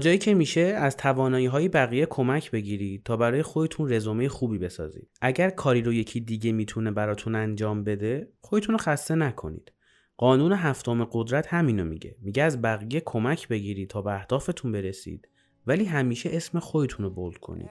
جایی که میشه از توانایی های بقیه کمک بگیرید تا برای خودتون رزومه خوبی بسازید. اگر کاری رو یکی دیگه می‌تونه براتون انجام بده خودتون رو خسته نکنید. قانون هفتم قدرت همینو میگه. میگه از بقیه کمک بگیرید تا به اهدافتون برسید ولی همیشه اسم خودتون رو بولد کنید.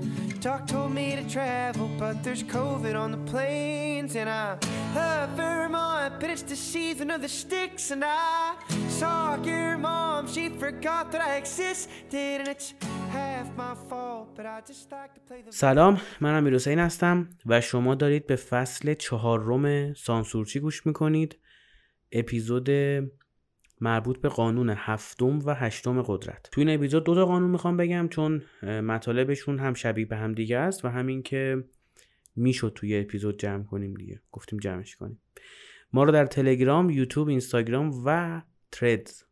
Doc told me to travel, but there's COVID on the planes. And I love Vermont, but it's the season of the sticks. And I saw your mom, she forgot that I existed. And it's half my fault, but I just like to play the. سلام من امیر حسین هستم و شما دارید به فصل چهارم سانسورچی گوش می‌کنید اپیزود مربوط به قانون هفتم و هشتم قدرت. تو این اپیزود دو تا قانون می‌خوام بگم چون مطالبشون هم شبیه به هم دیگه است و همین که می‌شد توی اپیزود جمع کنیم دیگه. گفتیم جمعش کنیم. ما رو در تلگرام یوتیوب اینستاگرام و تردز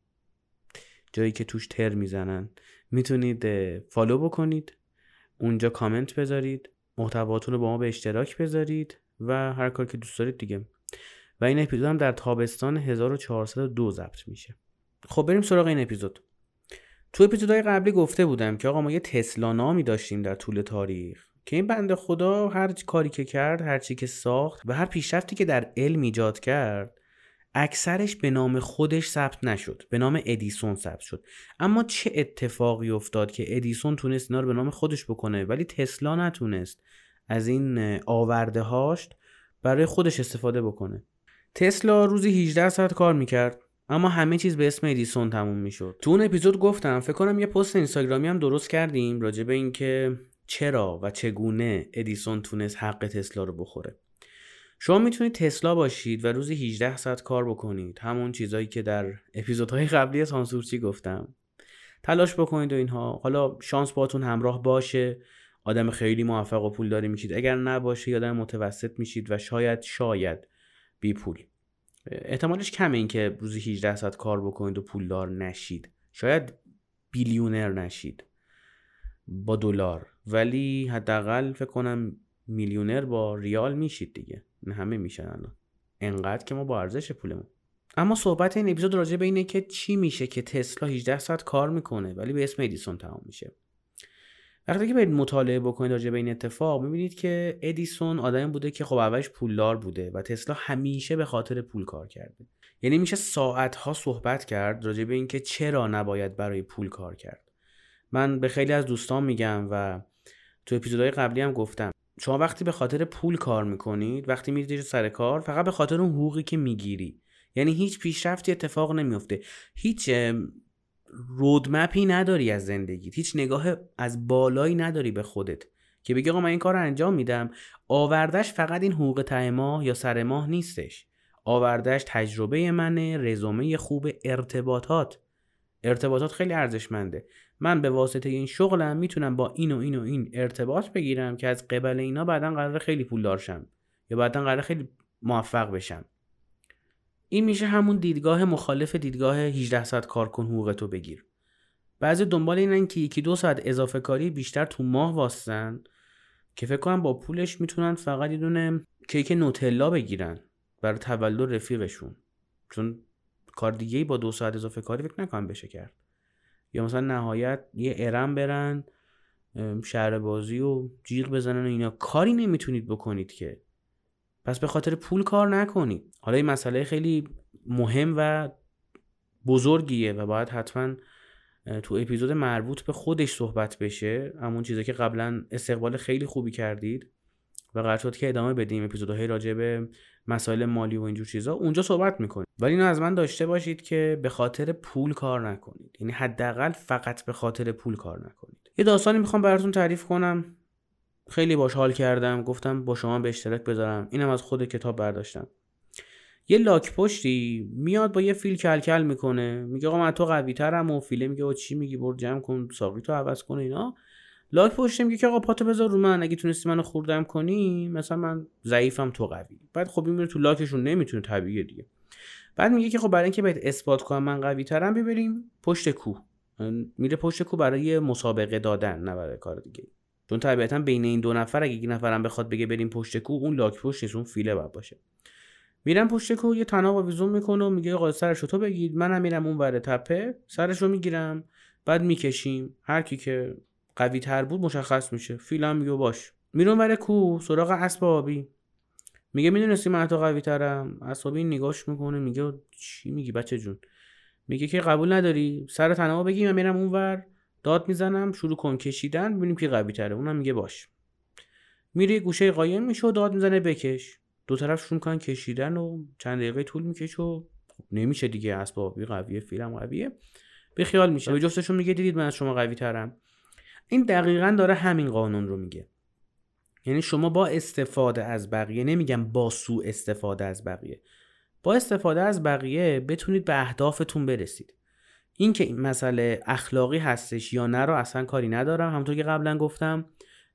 جایی که توش تر می‌زنن. می‌تونید فالو بکنید. اونجا کامنت بذارید. محتواتون رو با ما به اشتراک بذارید و هر کار که دوست دارید دیگه. و این اپیزود هم در تابستان 1402 ضبط میشه. خب بریم سراغ این اپیزود. تو اپیزودهای قبلی گفته بودم که آقا ما یه تسلا نامی داشتیم در طول تاریخ که این بنده خدا هر کاری که کرد هر چی که ساخت و هر پیشرفتی که در علم ایجاد کرد اکثرش به نام خودش ثبت نشد به نام ادیسون ثبت شد. اما چه اتفاقی افتاد که ادیسون تونست اینا رو به نام خودش بکنه ولی تسلا نتونست از این آورده هاش برای خودش استفاده بکنه؟ تسلا روزی 18 ساعت کار می‌کرد اما همه چیز به اسم ادیسون تموم می‌شد. تو اون اپیزود گفتم فکر کنم یه پست اینستاگرامی هم درست کردیم راجع به اینکه چرا و چگونه ادیسون تونست حق تسلا رو بخوره. شما می‌تونید تسلا باشید و روزی 18 ساعت کار بکنید. همون چیزایی که در اپیزودهای قبلی سانسورچی گفتم. تلاش بکنید و اینها. حالا شانس باتون همراه باشه. آدم خیلی موفق و پولداری میشید. اگر نباشه آدم متوسط میشید و شاید شاید بی پول. احتمالش کمه این که روزی 18 ساعت کار بکنید و پولدار نشید. شاید بیلیونر نشید. با دلار. ولی حداقل فکر کنم میلیونر با ریال میشید دیگه. نه همه میشن الان. انقدر که ما با ارزش پولمون. اما صحبت این اپیزود راجع به اینه که چی میشه که تسلا 18 ساعت کار می‌کنه ولی به اسم ادیسون تمام میشه. وقتی که برید مطالعه بکنید راجع به این اتفاق می‌بینید که ادیسون آدمی بوده که خب اولش پولدار بوده و تسلا همیشه به خاطر پول کار کرده. یعنی میشه ساعتها صحبت کرد راجع به اینکه چرا نباید برای پول کار کرد. من به خیلی از دوستان میگم و تو اپیزودهای قبلی هم گفتم شما وقتی به خاطر پول کار می‌کنید وقتی میرید سر کار فقط به خاطر اون حقوقی که می‌گیری. یعنی هیچ پیشرفتی اتفاق نمیفته هیچ رودمپی نداری از زندگیت. هیچ نگاه از بالایی نداری به خودت که بگی آقا من این کار رو انجام میدم. آوردش فقط این حقوق ته ماه یا سر ماه نیستش. آوردش تجربه منه رزومه خوب ارتباطات. ارتباطات خیلی ارزشمنده. من به واسطه این شغلم می‌تونم با این و این و این ارتباط بگیرم که از قبل اینا بعدا قرار خیلی پول دارشم یا بعدا قرار خیلی موفق بشم. این میشه همون دیدگاه مخالف دیدگاه 18 ساعت کار کن حقوقتو بگیر. بعضی دنبال اینن که یکی دو ساعت اضافه کاری بیشتر تو ماه واستن که فکر کنم با پولش می‌تونن فقط یه دونه کیک نوتلا بگیرن برای تولد رفیقشون. چون کار دیگه ای با دو ساعت اضافه کاری فکر نکنم بشه کرد. یا مثلا نهایت یه ارم برن شهر بازی و جیغ بزنن و اینا. کاری نمی‌تونید بکنید که پس به خاطر پول کار نکنید حالا این مسئله خیلی مهم و بزرگیه و باید حتما تو اپیزود مربوط به خودش صحبت بشه. همون چیزی که قبلا استقبال خیلی خوبی کردید و قرار شد که ادامه بدیم اپیزودهای راجع به مسائل مالی و اینجور چیزا. اونجا صحبت می‌کنیم. ولی اینو از من داشته باشید که به خاطر پول کار نکنید. یعنی حداقل فقط به خاطر پول کار نکنید. یه داستانی می‌خوام براتون تعریف کنم. خیلی باش حال کردم. گفتم با شما به اشتراک بذارم. اینم از خود کتاب برداشتم. یه لاک پشتی میاد با یه فیل کلکل می‌کنه. میگه آقا من تو قوی ترم و فیله. میگه چی میگی؟ برو جمع کن ساقی تو عوض کن اینا. لاک پشتی میگه که آقا پاتو بذار رو من. اگه تونستی منو خوردم کنی مثلا من ضعیفم تو قوی. بعد خب این میره تو لاکشون. نمی‌تونه طبیعیه دیگه. بعد میگه که خب برای اینکه بهت اثبات کنم من قوی ترم ببریم پشت کوه. میره پشت کوه برای مسابقه دادن نه برای کار دیگه. چون طبیعتا بین این دو نفر اگه یک نفرم بخواد بگه بریم پشت کوه اون لاک پشت نیست اون فیله باید باشه. میرم پشت کوه یه تناب آویزون می‌کنه و میگه آقا سرشو تو بگید منم میرم اون ور تپه سرشو می‌گیرم بعد می‌کشیم. هر کی که قوی تر بود مشخص میشه. فیلم میگه باش. میرم ور کوه سراغ اسب آبی. میگه می‌دونستی من تو قوی ترم اسبابی نگاش می‌کنه میگه چی میگی بچه جون؟ میگه که قبول نداری. سر تنها بگی من میرم اونور داد می‌زنم شروع کن کشیدن ببینیم کی قوی تره. اونم میگه باش. میره گوشه قایم میشه و داد می‌زنه بکش. دو طرف شروع کن کشیدن و چند دقیقه طول می‌کشه و خب نمیشه دیگه. اسبابی قویه فیلم قویه. به خیال میشه به جفتشون میگه دیدید من از شما قوی ترم. این دقیقا داره همین قانون رو میگه. یعنی شما با استفاده از بقیه نمیگم با سوء استفاده از بقیه. با استفاده از بقیه بتونید به اهدافتون برسید. این که این مسئله اخلاقی هستش یا نه رو اصلا کاری ندارم. همونطور که قبلا گفتم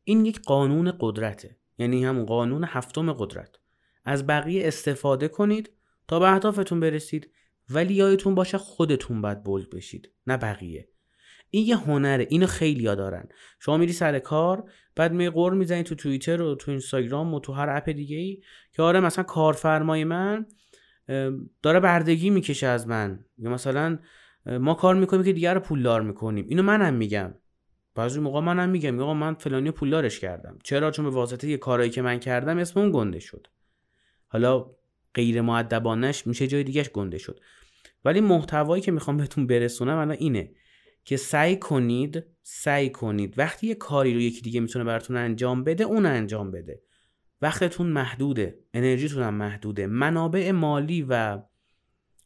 این یک قانون قدرته. یعنی همون قانون هفتم قدرت. از بقیه استفاده کنید تا به اهدافتون برسید ولی یادتون باشه خودتون باید بولد بشید نه بقیه. این یه هنره اینو خیلی دارن. شما میری سر کار بعد می قور می‌زنی تو توییتر و تو اینستاگرام و تو هر اپ دیگه ای که آره مثلا کارفرمای من داره بردگی می‌کشه از من. یا مثلا ما کار می‌کنیم که دیگر رو پولدار می‌کنیم. اینو منم میگم. بعضی موقع منم میگم آقا من فلانی پولدارش کردم. چرا؟ چون به واسطه یه کارایی که من کردم اسم اون گنده شد. حالا غیر معدبانش میشه جای دیگهش گنده شد. ولی محتوایی که می‌خوام بهتون برسونم الان اینه که سعی کنید سعی کنید. وقتی یه کاری رو یکی دیگه می‌تونه براتون انجام بده اون انجام بده. وقتتون محدوده. انرژیتون هم محدوده. منابع مالی و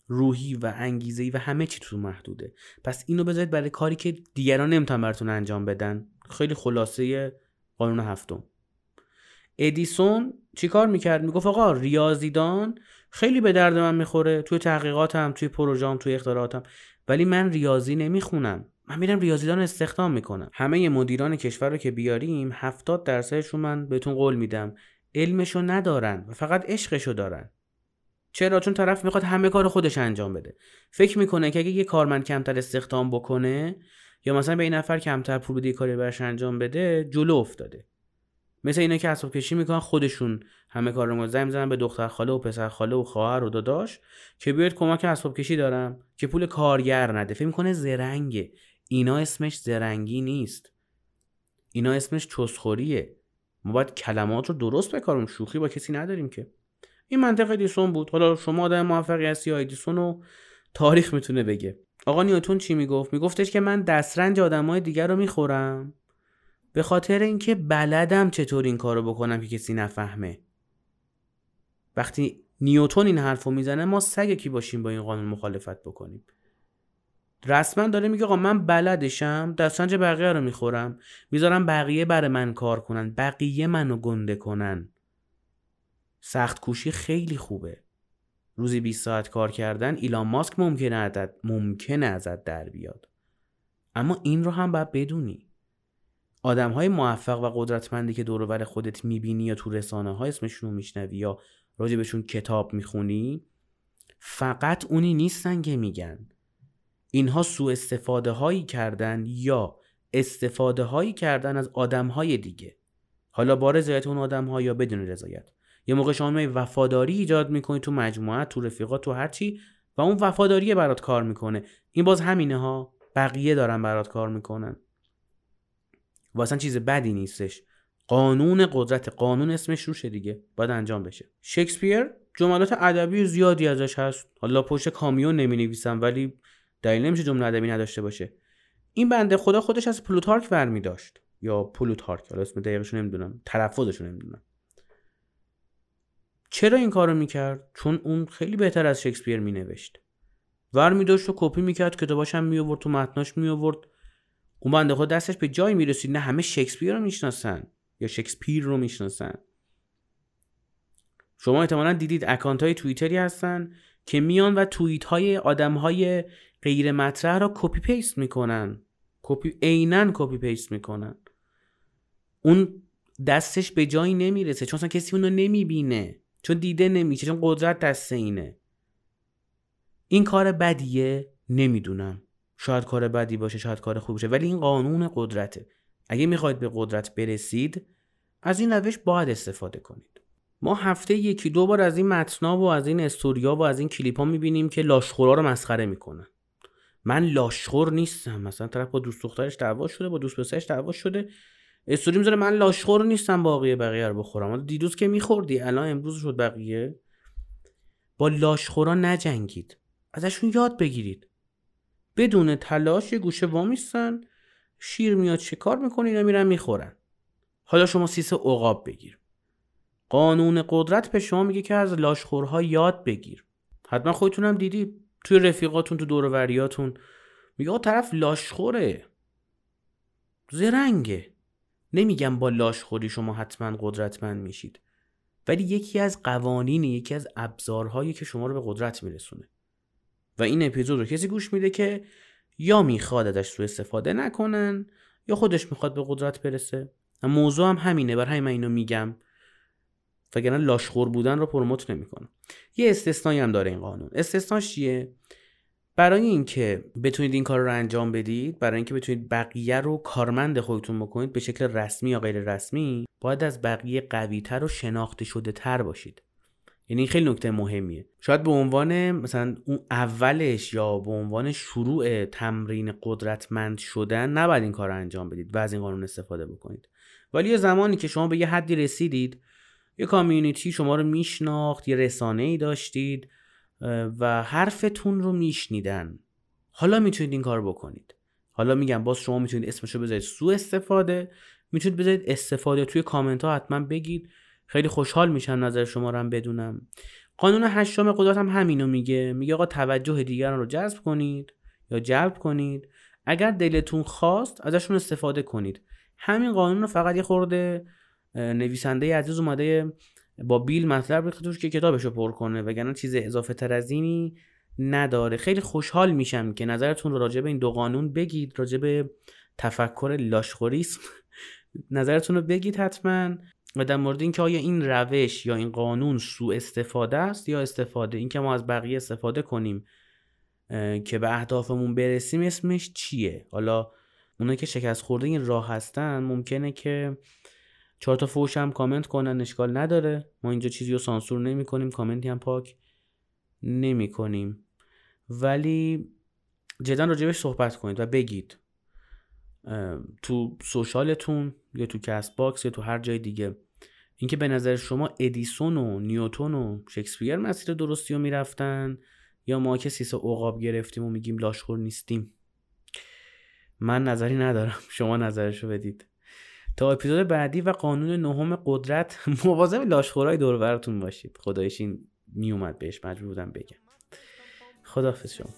روحی و انگیزه و همه چیتون محدوده. پس اینو بذارید برای کاری که دیگران نمی‌تونن براتون انجام بدن. خیلی خلاصه قانون هفتم. ادیسون چیکار می‌کرد؟ می‌گفت آقا ریاضیدان خیلی به درد من می‌خوره. توی تحقیقاتم توی پروژام توی اختراعاتم. ولی من ریاضی نمی‌خونم. من میرم ریاضیدان استخدام می‌کنم. همه مدیران کشور رو که بیاریم 70 درصدشون من بهتون قول میدم علمشو ندارن و فقط عشقشو دارن. چرا؟ چون طرف می‌خواد همه کار خودش انجام بده. فکر می‌کنه که اگه یه کارمند کمتر استخدام بکنه یا مثلا به این نفر کمتر پول بده کاری برش انجام بده جلو افتاده. مثل اینا که اسباب کشی می‌کنن خودشون همه کار رو زنگ می‌زنن به دختر خاله و پسر خاله و خواهر و داداش که بیاید کمک اسباب کشی دارم که پول کارگر نده. فکر می‌کنه زرنگه اینا اسمش زرنگی نیست. اینا اسمش چسخوریه. ما باید کلمات رو درست بکارم. شوخی با کسی نداریم که. این منطق ادیسون بود. حالا شما آدم موفقی هستی یا ادیسون رو تاریخ می‌تونه بگه. آقا نیوتون چی می‌گفت؟ میگفتش که من دسترنج آدمای دیگر رو می‌خورم. به خاطر اینکه بلدم چطور این کارو بکنم که کسی نفهمه. وقتی نیوتون این حرف رو می‌زنه ما سگ کی باشیم با این قانون مخالفت بکنیم؟ رسما داره میگه آقا من بلدشم دستنج بقیه رو می‌خورم. می‌ذارم بقیه برای من کار کنن بقیه منو گنده کنن. سخت کوشی خیلی خوبه. روزی 20 ساعت کار کردن ایلان ماسک ممکنه ازت ممکنه ازت در بیاد. اما این رو هم باید بدونی. آدم های موفق و قدرتمندی که دور خودت می‌بینی یا تو رسانه ها اسمشون رو میشنوی یا راجبشون کتاب می‌خونی فقط اونی نیستن که میگن. اینها سوء استفاده هایی کردن یا استفاده هایی کردن از آدم های دیگه. حالا با رضایت اون آدم ها یا بدون رضایت؟ یه موقع شما وفاداری ایجاد می‌کنی تو مجموعه تو رفیقات تو هرچی و اون وفاداری برات کار می‌کنه. این باز همینه ها. بقیه دارن برات کار می‌کنن. و اصلا چیز بدی نیستش. قانون قدرت قانون اسمش روشه دیگه. باید انجام بشه. شکسپیر جملات ادبی زیادی ازش هست. حالا پشت کامیون نمی نویسم ولی دلیل نمیشه جمله ادبی نداشته باشه. این بنده خدا خودش از پلوتارک برمی داشت یا پلوتارک حالا اسم دقیقش نمی‌دونم. تلفظش نمی‌دونم. چرا این کارو می‌کرد؟ چون اون خیلی بهتر از شکسپیر مینوشت. ور می داشت و کپی می‌کرد کتاباش هم می آورد تو متناش می آورد اون بنده خدا دستش به جایی می‌رسید نه همه شکسپیر رو می‌شناسن یا شکسپیر رو می‌شناسن. شما احتمالا دیدید account های توییتری هستن که میان و توییت های آدم های غیر مطرح را copy paste می‌کنن. کپی عینا copy paste می‌کنن. اون دستش به جایی نمی‌رسه چون اصلا کسی اونو نمی‌بینه. چون دیده نمیشه چون قدرت دست اینه. این کار بدیه؟ نمی‌دونم. شاید کار بدی باشه شاید کار خوب باشه ولی این قانون قدرته. اگه می‌خواید به قدرت برسید از این روش باید استفاده کنید. ما هفته یکی دو بار از این متنا و از این استوریا و از این کلیپ ها می‌بینیم که لاشخورا رو مسخره می‌کنن. من لاشخور نیستم. مثلا طرف با دوست دخترش دعوا شده با دوست پسرش دعوا شده. استوری می‌ذاره من لاشخور نیستم باقی بقیه رو بخورم. دیروز که میخوردی الان امروز شد بقیه. با لاشخورا نجنگید. ازشون یاد بگیرید. بدون تلاش یه گوشه وامیستن شیر میاد کار می‌کنه اینا میرن می‌خورن. حالا شما سیس عقاب بگیر. قانون قدرت به شما میگه که از لاشخورها یاد بگیر. حتما خودتونم دیدی توی رفیقاتون تو دوروریاتون میگه طرف لاشخوره. زرنگه. نمیگم با لاشخوری شما حتما قدرتمند میشید ولی یکی از قوانین یکی از ابزارهایی که شما رو به قدرت میرسونه. و این اپیزود رو کسی گوش میده که یا می‌خواد ازش سو استفاده نکنن یا خودش می‌خواد به قدرت برسه. موضوع هم همینه بر همین من اینو میگم. وگرنه لاشخور بودن رو پروموت نمی‌کنم. یه استثنایی هم داره این قانون. استثناش چیه؟ برای اینکه بتونید این کار رو انجام بدید برای اینکه بتونید بقیه رو کارمند خودتون بکنید به شکل رسمی یا غیر رسمی باید از بقیه قویتر و شناخته شده تر باشید. یعنی خیلی نکته مهمیه. شاید به عنوان مثلا اون اولش یا به عنوان شروع تمرین قدرتمند شدن نباید این کار رو انجام بدید و از این قانون استفاده بکنید. ولی یه زمانی که شما به یه حدی رسیدید یه کامیونیتی شما رو میشناخت یه رسانه ای داشتید و حرفتون رو میشنیدن. حالا می‌تونید این کار بکنید. حالا میگم باز شما می‌تونید اسمش رو بذارید سو استفاده. می‌تونید بذارید استفاده توی کامنت ها حتما بگید. خیلی خوشحال میشم نظر شما رو هم بدونم. قانون هشتم قدرت هم همینو میگه. میگه آقا توجه دیگران رو جذب کنید یا جلب کنید. اگر دلتون خواست ازشون استفاده کنید. همین قانون رو فقط یه خورده نویسنده عزیز اومده با بیل مطلب ریخته توش که کتابش رو پر کنه وگرنه چیز اضافه تر از اینی نداره. خیلی خوشحال میشم که نظرتون رو راجع این دو قانون بگید راجع تفکر لاشخوریسم. نظرتون رو بگید حتما و در مورد اینکه آیا این روش یا این قانون سوء استفاده است یا استفاده. اینکه ما از بقیه استفاده کنیم که به اهدافمون برسیم اسمش چیه؟ حالا اونایی که شکست خورده این راه هستن ممکنه که چهار تا فوش هم کامنت کنن اشکال نداره. ما اینجا چیزی رو سانسور نمی کنیم کامنتی هم پاک نمی کنیم. ولی جدا راجبش صحبت کنید و بگید تو social تون یا تو Castbox یا تو هر جای دیگه. اینکه به نظر شما ادیسون و نیوتون و شکسپیر مسیر درستی رو می‌رفتن یا ما که سیس عقاب گرفتیم و میگیم لاشخور نیستیم؟ من نظری ندارم. شما نظرشو بدید. تا اپیزود بعدی و قانون نهم قدرت مواظب لاشخورای دور براتون باشید. خدایش این میومد بهش مجبور بودم بگم. خداحافظ شما.